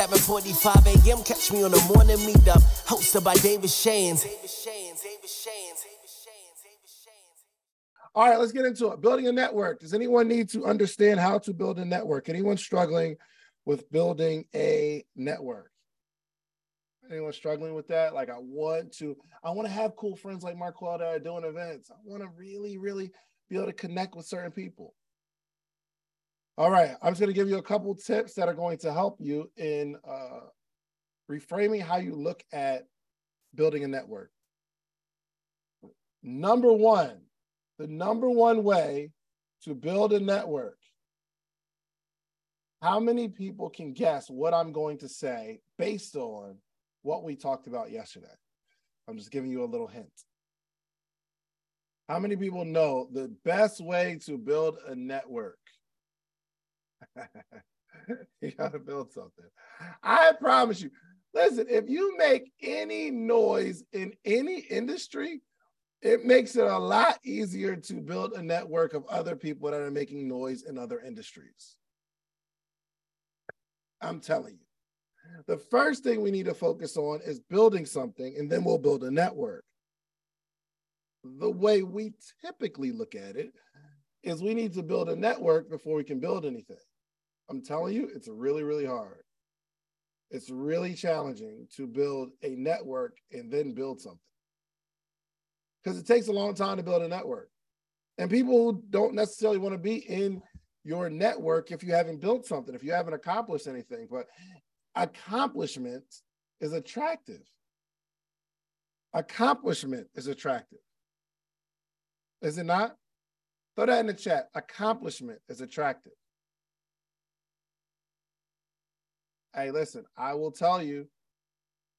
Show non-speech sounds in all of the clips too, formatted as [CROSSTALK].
7:45 a.m. Catch me on the morning meetup, hosted by David Shands. All right, let's get into it. Building a network. Does anyone need to understand how to build a network? Anyone struggling with building a network? Anyone struggling with that? Like, I want to, I want to have cool friends like Marquel that are doing events. I want to really, really be able to connect with certain people. All right, I'm just going to give you a couple tips that are going to help you in uh, reframing how you look at building a network. Number one, the number one way to build a network. How many people can guess what I'm going to say based on what we talked about yesterday? I'm just giving you a little hint. How many people know the best way to build a network? [LAUGHS] you got to build something. I promise you. Listen, if you make any noise in any industry, it makes it a lot easier to build a network of other people that are making noise in other industries. I'm telling you. The first thing we need to focus on is building something, and then we'll build a network. The way we typically look at it is we need to build a network before we can build anything. I'm telling you, it's really, really hard. It's really challenging to build a network and then build something because it takes a long time to build a network. And people don't necessarily want to be in your network if you haven't built something, if you haven't accomplished anything. But accomplishment is attractive. Accomplishment is attractive. Is it not? Throw that in the chat. Accomplishment is attractive. Hey, listen, I will tell you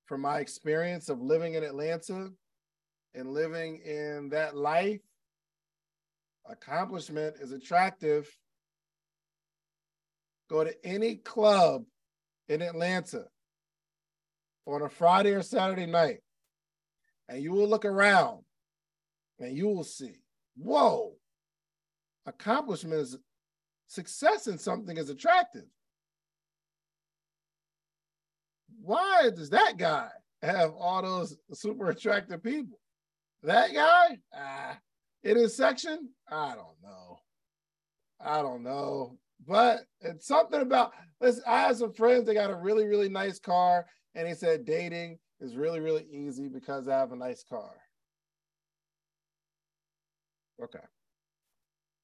from my experience of living in Atlanta and living in that life, accomplishment is attractive. Go to any club in Atlanta on a Friday or Saturday night, and you will look around and you will see, whoa, accomplishment is success in something is attractive. Why does that guy have all those super attractive people? That guy, ah, in his section, I don't know. I don't know. But it's something about listen, I have some friends that got a really, really nice car, and he said dating is really, really easy because I have a nice car. Okay.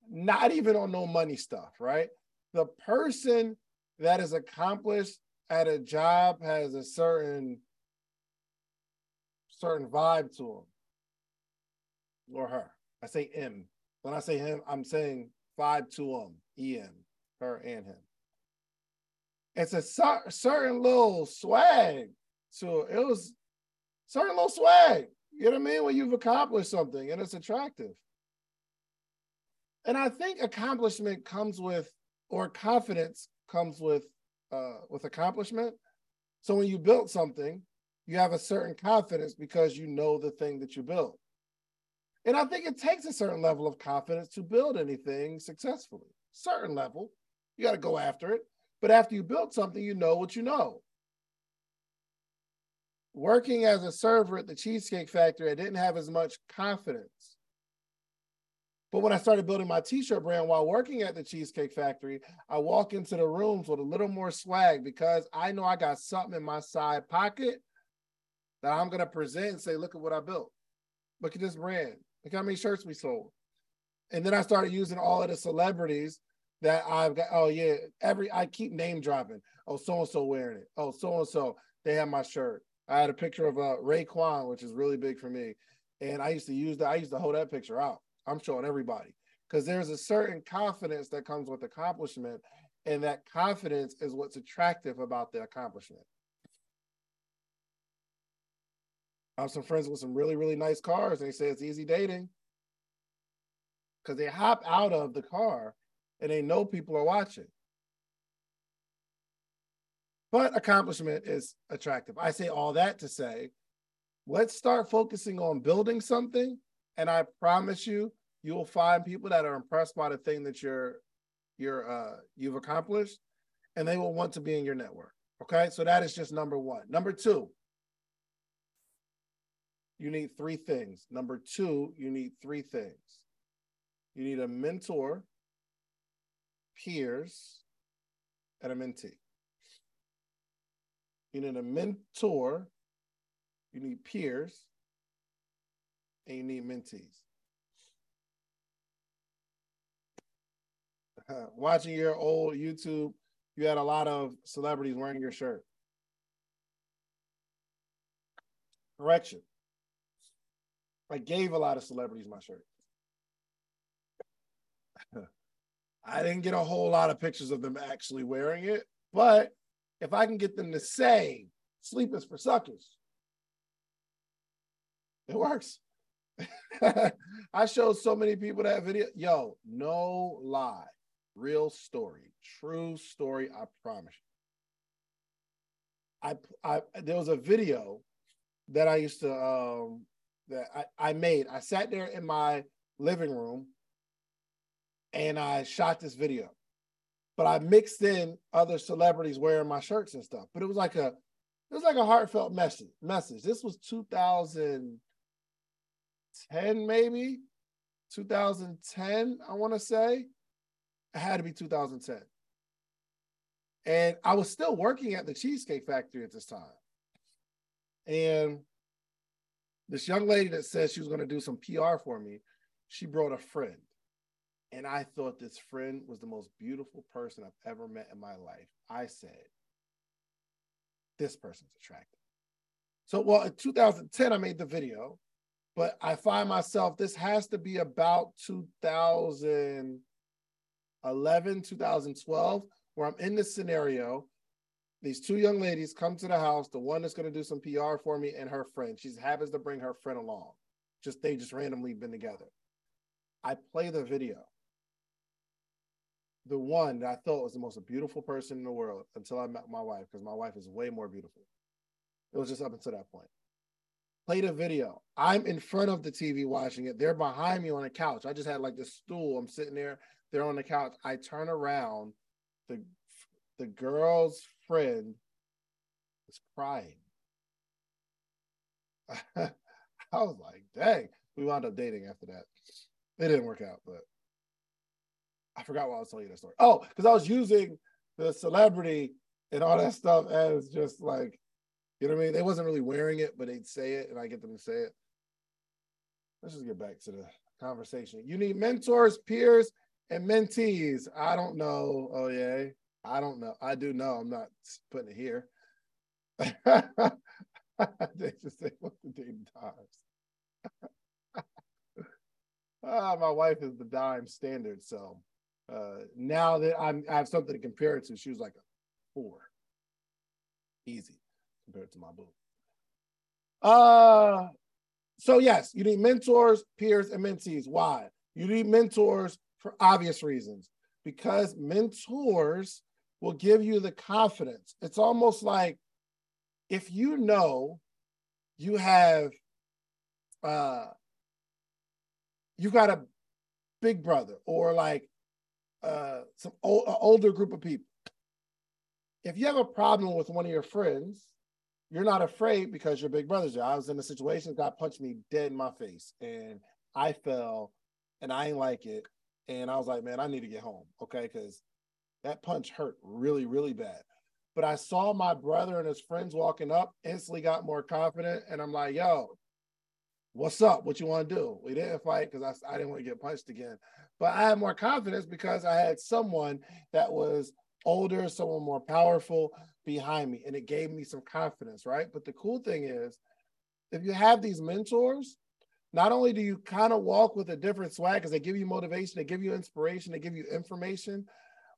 Not even on no money stuff, right? The person that is accomplished at a job has a certain certain vibe to him or her. I say M. When I say him, I'm saying five to him, EM, her and him. It's a certain little swag. So it was certain little swag. You know what I mean? When you've accomplished something and it's attractive. And I think accomplishment comes with, or confidence comes with, uh, with accomplishment. So when you built something, you have a certain confidence because you know the thing that you built. And I think it takes a certain level of confidence to build anything successfully. Certain level, you got to go after it. But after you build something, you know what you know. Working as a server at the Cheesecake Factory, I didn't have as much confidence. But when I started building my t-shirt brand while working at the Cheesecake Factory, I walk into the rooms with a little more swag because I know I got something in my side pocket that I'm to present and say, look at what I built. Look at this brand. Look how many shirts we sold. And then I started using all of the celebrities that I've got. Oh yeah, every I keep name dropping. Oh, so and so wearing it. Oh, so and so they have my shirt. I had a picture of uh, Kwan, which is really big for me, and I used to use that. I used to hold that picture out. I'm showing everybody because there's a certain confidence that comes with accomplishment, and that confidence is what's attractive about the accomplishment. I have some friends with some really, really nice cars, and they say it's easy dating because they hop out of the car and they know people are watching. But accomplishment is attractive. I say all that to say, let's start focusing on building something. And I promise you, you will find people that are impressed by the thing that you're you're uh, you've accomplished, and they will want to be in your network. Okay, so that is just number one. Number two, you need three things. Number two, you need three things. You need a mentor, peers, and a mentee. You need a mentor, you need peers, and you need mentees. [LAUGHS] Watching your old YouTube, you had a lot of celebrities wearing your shirt. Correction. I gave a lot of celebrities my shirt. [LAUGHS] I didn't get a whole lot of pictures of them actually wearing it, but if I can get them to say sleep is for suckers, it works. [LAUGHS] I showed so many people that video. Yo, no lie. Real story. True story, I promise you. I, I there was a video that I used to um that I, I made. I sat there in my living room and I shot this video. But I mixed in other celebrities wearing my shirts and stuff. But it was like a it was like a heartfelt message. Message. This was 2010, maybe 2010. I want to say it had to be 2010. And I was still working at the Cheesecake Factory at this time. And this young lady that said she was going to do some PR for me, she brought a friend. And I thought this friend was the most beautiful person I've ever met in my life. I said, this person's attractive. So, well, in 2010, I made the video, but I find myself, this has to be about 2011, 2012, where I'm in this scenario. These two young ladies come to the house, the one that's going to do some PR for me and her friend. She happens to bring her friend along. Just they just randomly been together. I play the video the one that I thought was the most beautiful person in the world until I met my wife, because my wife is way more beautiful. It was just up until that point. Played a video. I'm in front of the TV watching it. They're behind me on a couch. I just had like this stool. I'm sitting there. They're on the couch. I turn around. The the girl's friend is crying. [LAUGHS] I was like, dang. We wound up dating after that. It didn't work out, but I forgot why I was telling you that story. Oh, because I was using the celebrity and all that stuff as just like, you know what I mean? They wasn't really wearing it, but they'd say it, and I get them to say it. Let's just get back to the conversation. You need mentors, peers, and mentees. I don't know. Oh yeah, I don't know. I do know. I'm not putting it here. [LAUGHS] they just say what the dating times. [LAUGHS] ah, my wife is the dime standard, so uh, now that I'm, I have something to compare it to, she was like a four. Easy compared to my boo. Uh, so yes, you need mentors, peers, and mentees. Why? You need mentors for obvious reasons. Because mentors will give you the confidence. It's almost like if you know you have uh you got a big brother or like uh, some old, older group of people. If you have a problem with one of your friends, you're not afraid because your big brother's there. I was in a situation, God punched me dead in my face, and I fell, and I ain't like it, and I was like, man, I need to get home, okay, because that punch hurt really, really bad. But I saw my brother and his friends walking up, instantly got more confident, and I'm like, yo, what's up? What you want to do? We didn't fight because I, I didn't want to get punched again. But I had more confidence because I had someone that was older, someone more powerful behind me, and it gave me some confidence, right? But the cool thing is, if you have these mentors, not only do you kind of walk with a different swag because they give you motivation, they give you inspiration, they give you information,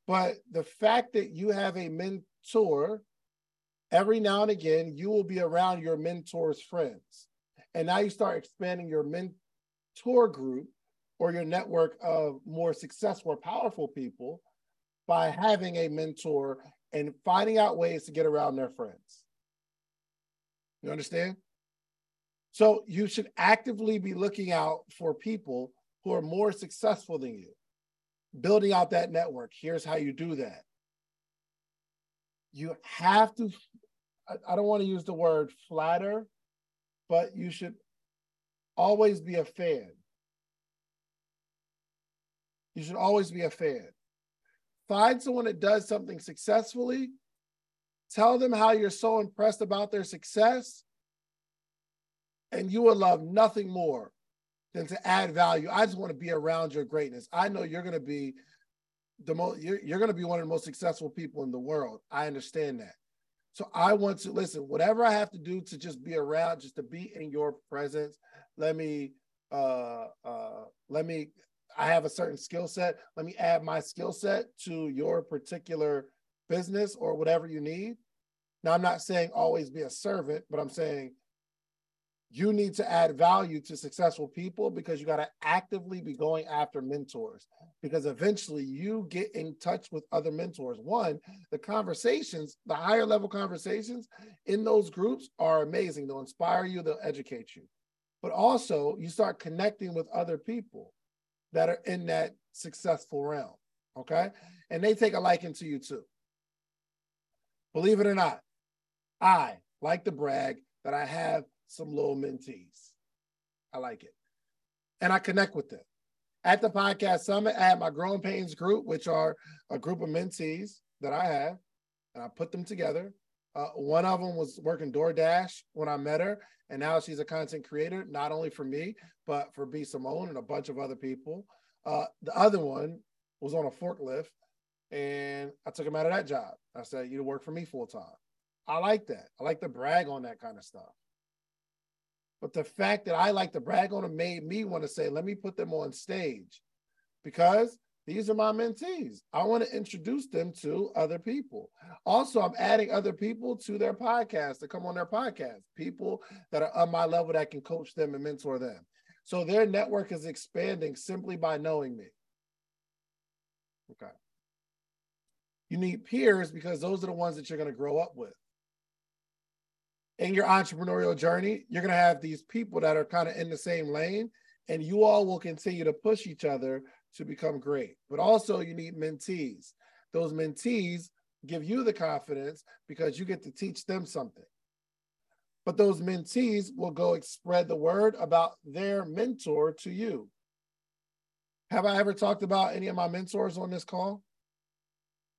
but the fact that you have a mentor, every now and again, you will be around your mentor's friends. And now you start expanding your mentor group or your network of more successful powerful people by having a mentor and finding out ways to get around their friends. You understand? So you should actively be looking out for people who are more successful than you, building out that network. Here's how you do that. you have to, I don't want to use the word flatter, but you should always be a fan. You should always be a fan. Find someone that does something successfully, tell them how you're so impressed about their success, and you will love nothing more than to add value. I just want to be around your greatness. I know you're going to be the most you're, you're going to be one of the most successful people in the world. I understand that. So I want to listen, whatever I have to do to just be around, just to be in your presence. Let me uh uh let me I have a certain skill set. Let me add my skill set to your particular business or whatever you need. Now I'm not saying always be a servant, but I'm saying you need to add value to successful people because you got to actively be going after mentors because eventually you get in touch with other mentors. One the conversations the higher level conversations in those groups are amazing. They'll inspire you they'll educate you. But also you start connecting with other people that are in that successful realm okay? And they take a liking to you too. Believe it or not i like to brag that i have some little mentees. I like it. And I connect with them. At the podcast summit, I have my Growing Pains group, which are a group of mentees that I have, and I put them together. Uh, one of them was working DoorDash when I met her, and now she's a content creator, not only for me, but for B. Simone and a bunch of other people. Uh, the other one was on a forklift, and I took him out of that job. I said, You work for me full time. I like that. I like to brag on that kind of stuff. But the fact that I like to brag on them made me want to say, let me put them on stage because these are my mentees. I want to introduce them to other people. Also, I'm adding other people to their podcast to come on their podcast, people that are on my level that can coach them and mentor them. So their network is expanding simply by knowing me. Okay. You need peers because those are the ones that you're going to grow up with in your entrepreneurial journey, you're going to have these people that are kind of in the same lane, and you all will continue to push each other to become great. But also, you need mentees. Those mentees give you the confidence because you get to teach them something. But those mentees will go spread the word about their mentor to you. Have I ever talked about any of my mentors on this call?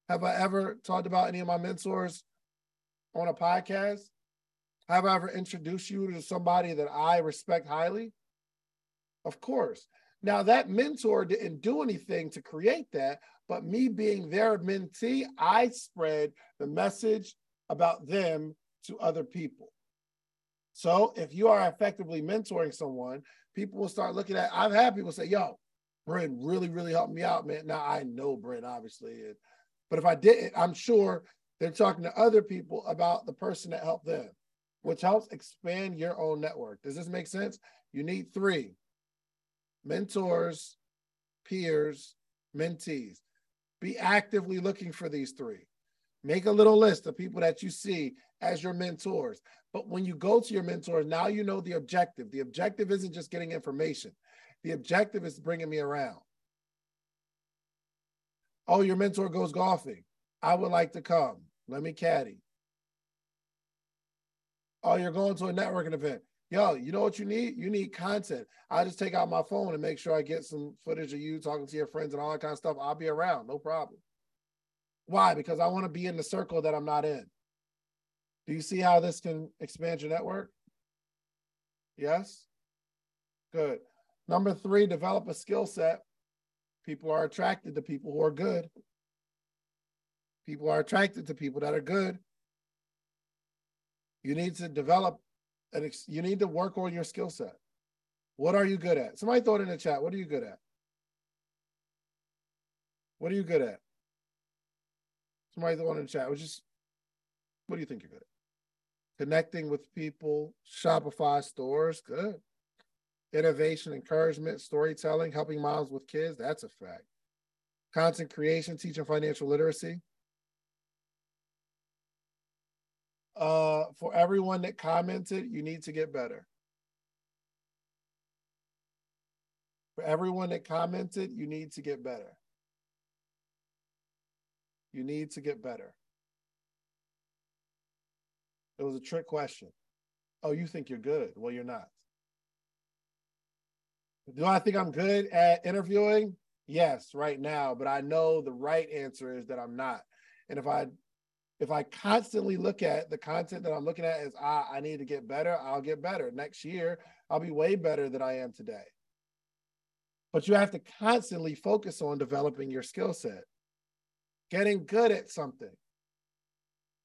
Have I ever talked about any of my mentors on a podcast? Have I ever introduced you to somebody that I respect highly? Of course. Now, that mentor didn't do anything to create that, but me being their mentee, I spread the message about them to other people. So if you are effectively mentoring someone, people will start looking at, I've had people say, yo, Brent really, really helped me out, man. Now I know Brent, obviously. But if I didn't, I'm sure they're talking to other people about the person that helped them which helps expand your own network. Does this make sense? You need three mentors, peers, mentees. Be actively looking for these three. Make a little list of people that you see as your mentors. But when you go to your mentors, now you know the objective. The objective isn't just getting information, the objective is bringing me around. Oh, your mentor goes golfing. I would like to come. Let me caddy. Oh, you're going to a networking event. Yo, you know what you need? You need content. I just take out my phone and make sure I get some footage of you talking to your friends and all that kind of stuff. I'll be around, no problem. Why? Because I want to be in the circle that I'm not in. Do you see how this can expand your network? Yes? Good. Number three, develop a skill set. People are attracted to people who are good. People are attracted to people that are good. You need to develop and ex- you need to work on your skill set. What are you good at? Somebody throw it in the chat. What are you good at? What are you good at? Somebody throw it in the chat. Was just, what do you think you're good at? Connecting with people, Shopify stores, good. Innovation, encouragement, storytelling, helping moms with kids, that's a fact. Content creation, teaching financial literacy, uh, for everyone that commented, you need to get better. For everyone that commented, you need to get better. You need to get better. It was a trick question. Oh, you think you're good? Well, you're not. Do I think I'm good at interviewing? Yes, right now, but I know the right answer is that I'm not. And if I if I constantly look at the content that I'm looking at as ah, I need to get better, I'll get better. Next year, I'll be way better than I am today. But you have to constantly focus on developing your skill set, getting good at something.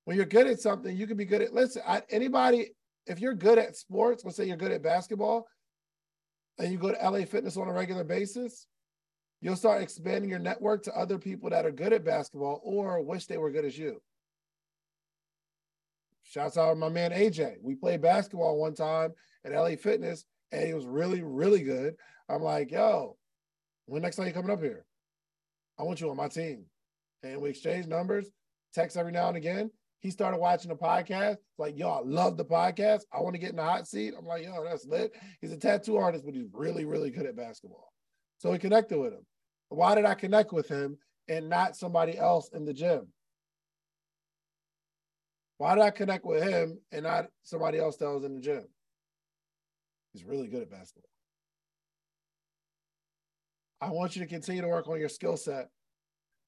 When you're good at something, you can be good at, listen, I, anybody, if you're good at sports, let's say you're good at basketball, and you go to LA Fitness on a regular basis, you'll start expanding your network to other people that are good at basketball or wish they were good as you. Shouts out to my man AJ. We played basketball one time at LA Fitness, and he was really, really good. I'm like, yo, when next time you coming up here? I want you on my team. And we exchanged numbers, text every now and again. He started watching the podcast. Like, yo, I love the podcast. I want to get in the hot seat. I'm like, yo, that's lit. He's a tattoo artist, but he's really, really good at basketball. So we connected with him. Why did I connect with him and not somebody else in the gym? Why did I connect with him and not somebody else that was in the gym? He's really good at basketball. I want you to continue to work on your skill set.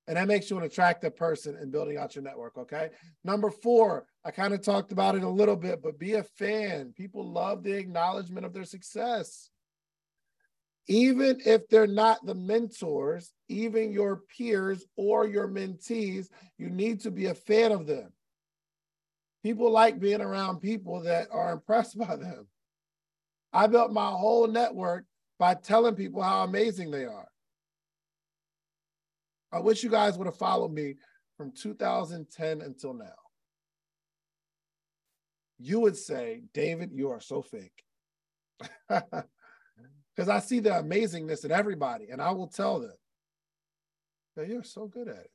And that makes you an attractive person in building out your network. Okay. Number four, I kind of talked about it a little bit, but be a fan. People love the acknowledgement of their success. Even if they're not the mentors, even your peers or your mentees, you need to be a fan of them. People like being around people that are impressed by them. I built my whole network by telling people how amazing they are. I wish you guys would have followed me from 2010 until now. You would say, David, you are so fake. [LAUGHS] Because I see the amazingness in everybody, and I will tell them that you're so good at it.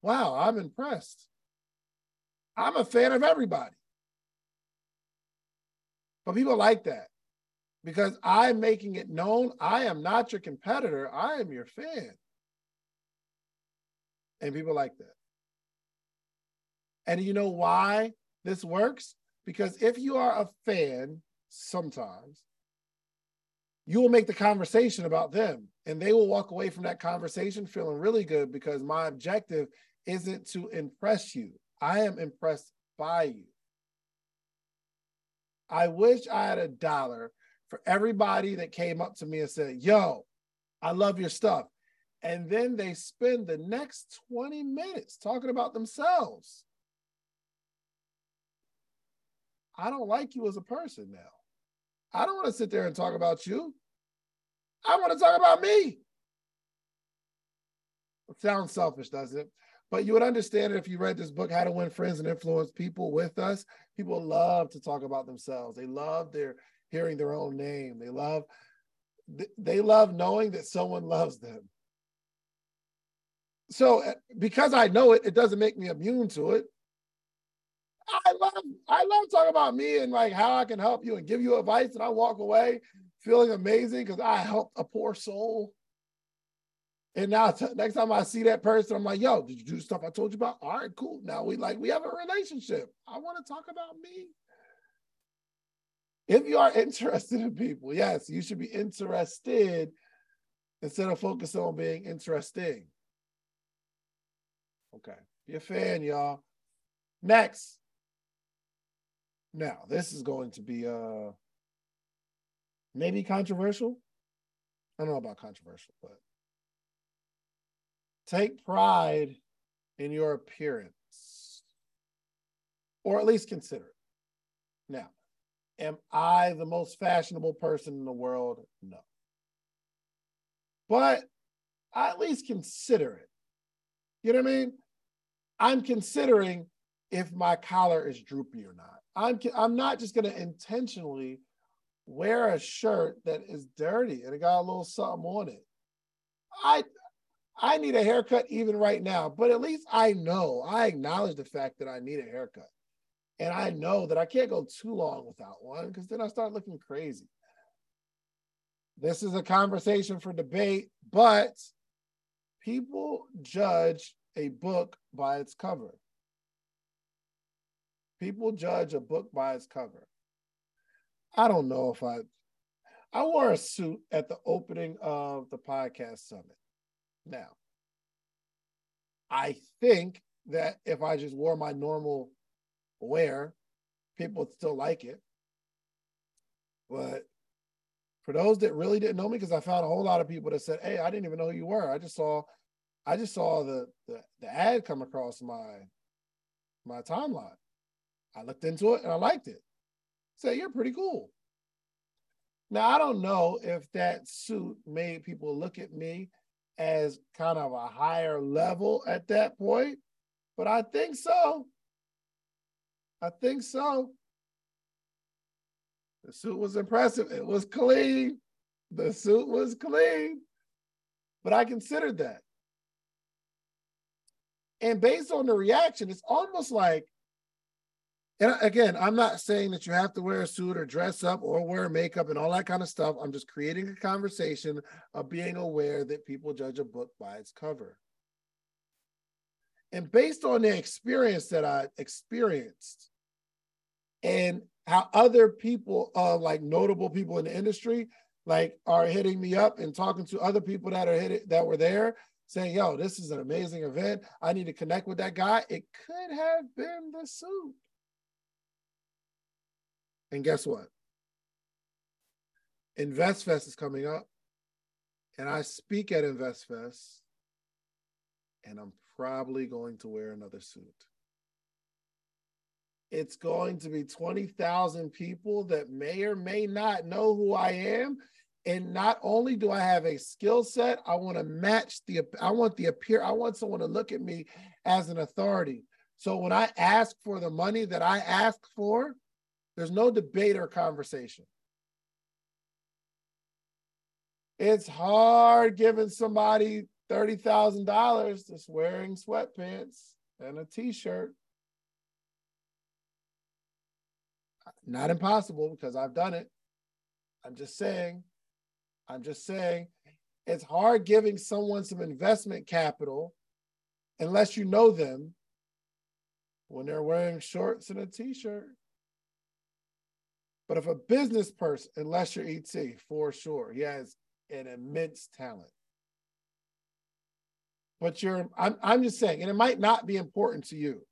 Wow, I'm impressed. I'm a fan of everybody. But people like that because I'm making it known I am not your competitor, I am your fan. And people like that. And you know why this works? Because if you are a fan, sometimes you will make the conversation about them and they will walk away from that conversation feeling really good because my objective isn't to impress you. I am impressed by you. I wish I had a dollar for everybody that came up to me and said, Yo, I love your stuff. And then they spend the next 20 minutes talking about themselves. I don't like you as a person now. I don't want to sit there and talk about you. I want to talk about me. It sounds selfish, doesn't it? But you would understand it if you read this book, How to Win Friends and Influence People with Us. People love to talk about themselves. They love their hearing their own name. They love they love knowing that someone loves them. So eh, because I know it, it doesn't make me immune to it. I love I love talking about me and like how I can help you and give you advice, and I walk away feeling amazing because I helped a poor soul. And now t- next time I see that person, I'm like, yo, did you do stuff I told you about? All right, cool. Now we like we have a relationship. I want to talk about me. If you are [LAUGHS] interested in people, yes, you should be interested instead of focusing on being interesting. Okay. Be a fan, y'all. Next. Now, this is going to be uh maybe controversial. I don't know about controversial, but Take pride in your appearance, or at least consider it. Now, am I the most fashionable person in the world? No. But I at least consider it. You know what I mean? I'm considering if my collar is droopy or not. I'm I'm not just going to intentionally wear a shirt that is dirty and it got a little something on it. I I need a haircut even right now, but at least I know, I acknowledge the fact that I need a haircut. And I know that I can't go too long without one because then I start looking crazy. This is a conversation for debate, but people judge a book by its cover. People judge a book by its cover. I don't know if I I wore a suit at the opening of the podcast summit. Now, I think that if I just wore my normal wear, people would still like it. But for those that really didn't know me, because I found a whole lot of people that said, "Hey, I didn't even know who you were. I just saw, I just saw the the, the ad come across my my timeline. I looked into it and I liked it. Say, you're pretty cool. Now, I don't know if that suit made people look at me as kind of a higher level at that point, but I think so. I think so. The suit was impressive. It was clean. The suit was clean. But I considered that. And based on the reaction, it's almost like and again, I'm not saying that you have to wear a suit or dress up or wear makeup and all that kind of stuff. I'm just creating a conversation of being aware that people judge a book by its cover. And based on the experience that I experienced and how other people, uh, like notable people in the industry, like are hitting me up and talking to other people that are hit that were there, saying, "Yo, this is an amazing event. I need to connect with that guy." It could have been the suit. And guess what? InvestFest is coming up, and I speak at InvestFest, and I'm probably going to wear another suit. It's going to be 20,000 people that may or may not know who I am. And not only do I have a skill set, I want to match the, I want the appear, I want someone to look at me as an authority. So when I ask for the money that I ask for, there's no debate or conversation. It's hard giving somebody $30,000 just wearing sweatpants and a t shirt. Not impossible because I've done it. I'm just saying, I'm just saying, it's hard giving someone some investment capital unless you know them when they're wearing shorts and a t shirt. But if a business person, unless you're ET, for sure, he has an immense talent. But you're, I'm, I'm just saying, and it might not be important to you.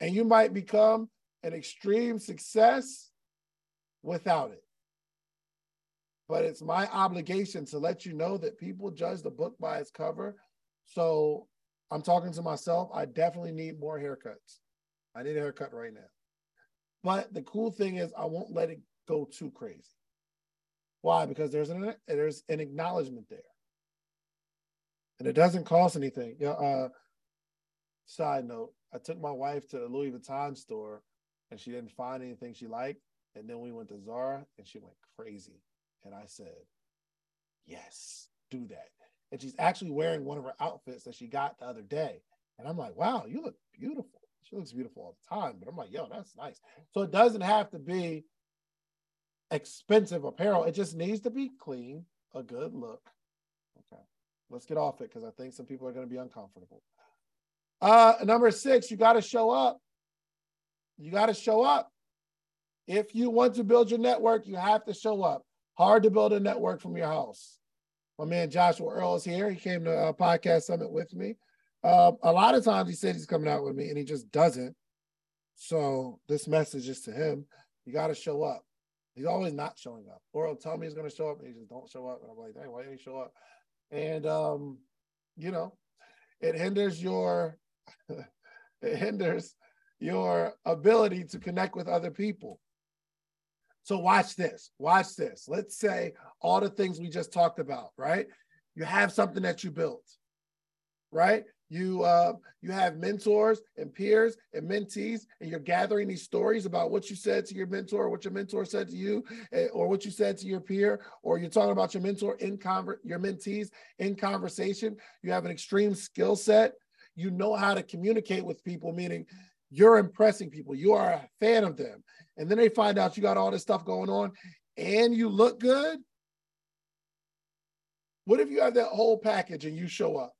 And you might become an extreme success without it. But it's my obligation to let you know that people judge the book by its cover. So I'm talking to myself. I definitely need more haircuts. I need a haircut right now. But the cool thing is, I won't let it go too crazy. Why? Because there's an there's an acknowledgement there, and it doesn't cost anything. Yeah. Uh, side note: I took my wife to the Louis Vuitton store, and she didn't find anything she liked. And then we went to Zara, and she went crazy. And I said, "Yes, do that." And she's actually wearing one of her outfits that she got the other day. And I'm like, "Wow, you look beautiful." She looks beautiful all the time, but I'm like, yo, that's nice. So it doesn't have to be expensive apparel. It just needs to be clean, a good look. Okay. Let's get off it because I think some people are going to be uncomfortable. Uh, number six, you got to show up. You got to show up. If you want to build your network, you have to show up. Hard to build a network from your house. My man Joshua Earl is here. He came to a podcast summit with me. Uh, a lot of times he says he's coming out with me and he just doesn't. So this message is to him. You got to show up. He's always not showing up. Or he'll tell me he's going to show up and he just don't show up. And I'm like, hey, why didn't he show up? And, um, you know, it hinders your, [LAUGHS] it hinders your ability to connect with other people. So watch this. Watch this. Let's say all the things we just talked about, right? You have something that you built, right? You uh, you have mentors and peers and mentees and you're gathering these stories about what you said to your mentor what your mentor said to you eh, or what you said to your peer or you're talking about your mentor in conver- your mentees in conversation. You have an extreme skill set. You know how to communicate with people meaning you're impressing people. You are a fan of them. And then they find out you got all this stuff going on and you look good. What if you have that whole package and you show up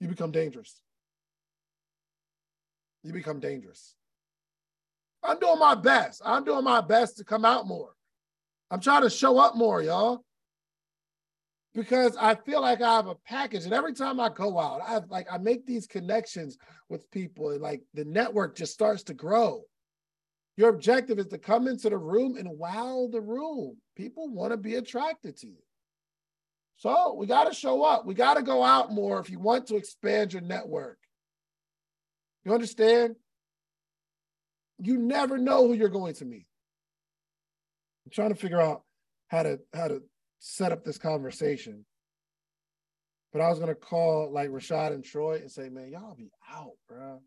you become dangerous. You become dangerous. I'm doing my best. I'm doing my best to come out more. I'm trying to show up more, y'all. Because I feel like I have a package. And every time I go out, I like I make these connections with people and like the network just starts to grow. Your objective is to come into the room and wow the room. People want to be attracted to you. So we got to show up. We got to go out more if you want to expand your network. You understand? You never know who you're going to meet. I'm trying to figure out how to how to set up this conversation. But I was gonna call like Rashad and Troy and say, man, y'all be out, bro.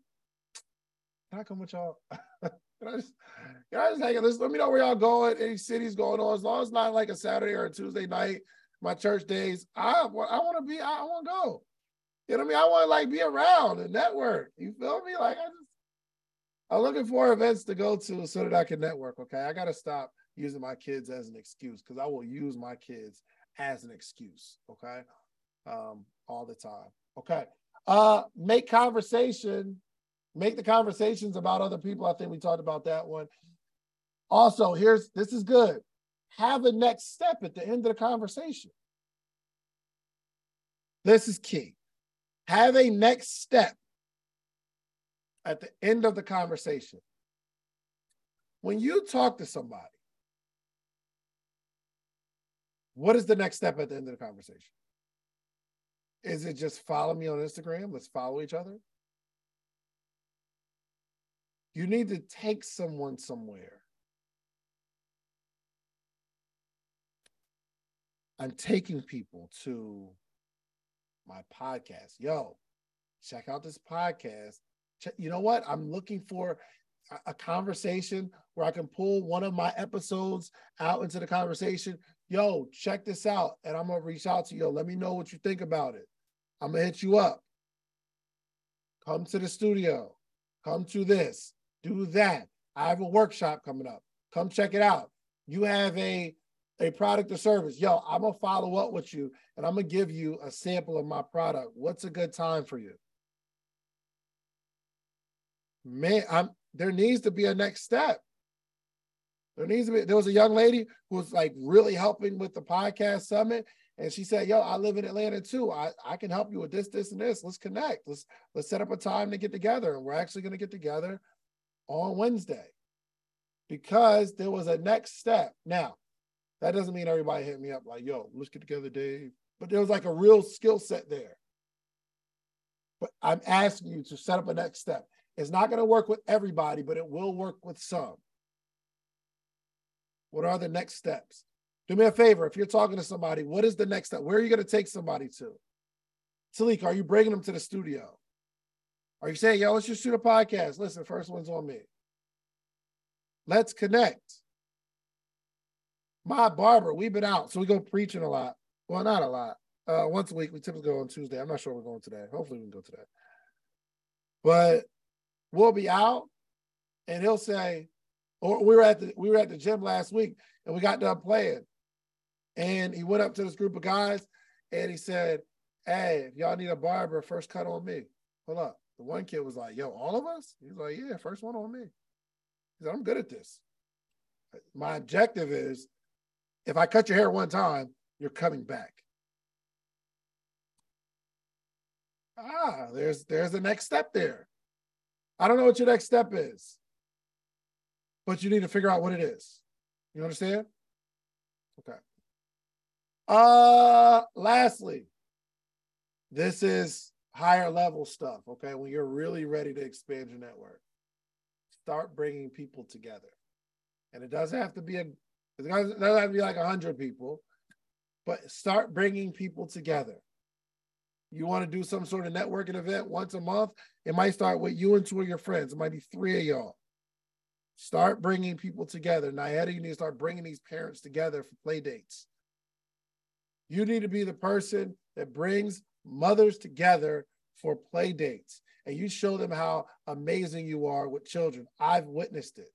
Can I come with y'all? [LAUGHS] can I just can I just hang out? Let me know where y'all going, any cities going on. As long as not like a Saturday or a Tuesday night, my church days. I I want to be, I want to go. You know what I mean? I want to like be around and network. You feel me? Like I just I'm looking for events to go to so that I can network. Okay. I gotta stop using my kids as an excuse because I will use my kids as an excuse. Okay. Um, all the time. Okay. Uh make conversation, make the conversations about other people. I think we talked about that one. Also, here's this is good. Have a next step at the end of the conversation. This is key. Have a next step at the end of the conversation. When you talk to somebody, what is the next step at the end of the conversation? Is it just follow me on Instagram? Let's follow each other. You need to take someone somewhere. I'm taking people to my podcast. Yo, check out this podcast you know what? I'm looking for a conversation where I can pull one of my episodes out into the conversation. Yo, check this out. And I'm going to reach out to you. Let me know what you think about it. I'm going to hit you up. Come to the studio. Come to this. Do that. I have a workshop coming up. Come check it out. You have a, a product or service. Yo, I'm to follow up with you and I'm to give you a sample of my product. What's a good time for you? man, I'm there needs to be a next step. There needs to be. There was a young lady who was like really helping with the podcast summit, and she said, "Yo, I live in Atlanta too. I I can help you with this, this, and this. Let's connect. Let's let's set up a time to get together. And we're actually to get together on Wednesday because there was a next step. Now, that doesn't mean everybody hit me up like, "Yo, let's get together, Dave." But there was like a real skill set there. But I'm asking you to set up a next step. It's not going to work with everybody, but it will work with some. What are the next steps? Do me a favor. If you're talking to somebody, what is the next step? Where are you going to take somebody to? Talik, are you bringing them to the studio? Are you saying, yo, let's just shoot a podcast? Listen, first one's on me. Let's connect. My barber, we've been out, so we go preaching a lot. Well, not a lot. Uh, once a week. We typically go on Tuesday. I'm not sure we're going today. Hopefully, we can go today. But we'll be out and he'll say, or we were at the we were at the gym last week and we got done playing. And he went up to this group of guys and he said, Hey, if y'all need a barber, first cut on me. Hold up. The one kid was like, Yo, all of us? He's like, Yeah, first one on me. He said, I'm good at this. My objective is if I cut your hair one time, you're coming back. Ah, there's there's the next step there. I don't know what your next step is, but you need to figure out what it is. You understand? Okay. Uh, lastly, this is higher level stuff. Okay, when you're really ready to expand your network, start bringing people together, and it doesn't have to be a it doesn't have to be like a hundred people, but start bringing people together you want to do some sort of networking event once a month, it might start with you and two of your friends. It might be three of y'all. Start bringing people together. Nyetta, you need to start bringing these parents together for play dates. You need to be the person that brings mothers together for play dates and you show them how amazing you are with children. I've witnessed it.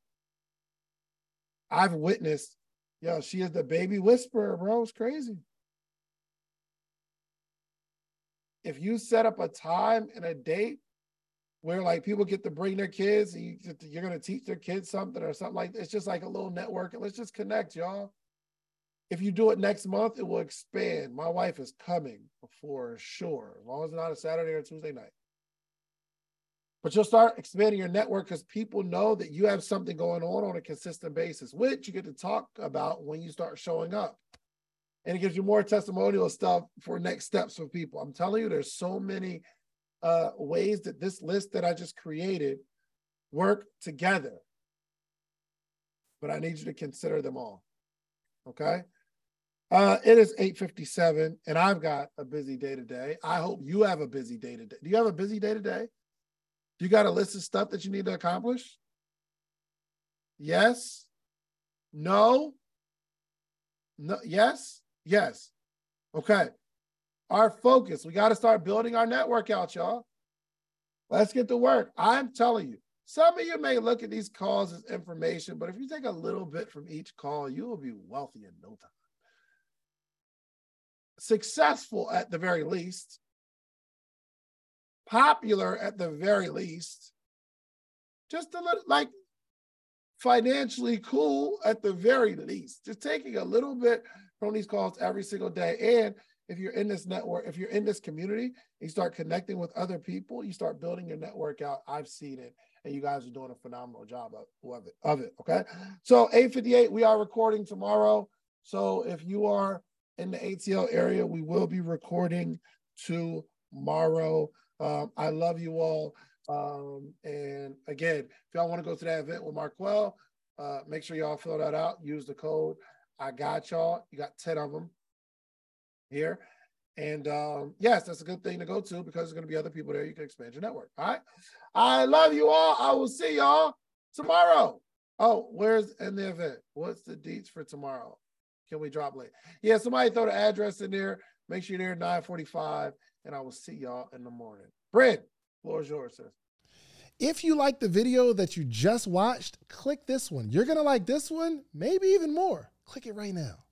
I've witnessed, yo, she is the baby whisperer, bro. It's crazy. if you set up a time and a date where like people get to bring their kids you, you're to teach their kids something or something like that. It's just like a little network. Let's just connect, y'all. If you do it next month, it will expand. My wife is coming for sure, as long as it's not a Saturday or Tuesday night. But you'll start expanding your network because people know that you have something going on on a consistent basis, which you get to talk about when you start showing up. And it gives you more testimonial stuff for next steps for people. I'm telling you, there's so many uh, ways that this list that I just created work together. But I need you to consider them all. Okay. Uh, it is 8:57, and I've got a busy day today. I hope you have a busy day today. Do you have a busy day today? You got a list of stuff that you need to accomplish? Yes. No. No. Yes. Yes. Okay our focus. We got to start building our network out, y'all. Let's get to work. I'm telling you, some of you may look at these calls as information, but if you take a little bit from each call, you will be wealthy in no time. Successful at the very least, popular at the very least, just a little like financially cool at the very least. Just taking a little bit from these calls every single day. And if you're in this network, if you're in this community, you start connecting with other people, you start building your network out. I've seen it, and you guys are doing a phenomenal job of, it. Of it. Okay. So 858, we are recording tomorrow. So if you are in the ATL area, we will be recording tomorrow. Um, I love you all. Um, and again, if y'all want to go to that event with Marquel, uh, make sure y'all fill that out. Use the code. I got y'all. You got 10 of them here. And um, yes, that's a good thing to go to because there's going to be other people there. You can expand your network. All right. I love you all. I will see y'all tomorrow. Oh, where's in the event? What's the deets for tomorrow? Can we drop late? Yeah, somebody throw the address in there. Make sure you're there 945, and I will see y'all in the morning. Brent, floor is yours, sir. If you like the video that you just watched, click this one. You're going to like this one, maybe even more. Click it right now.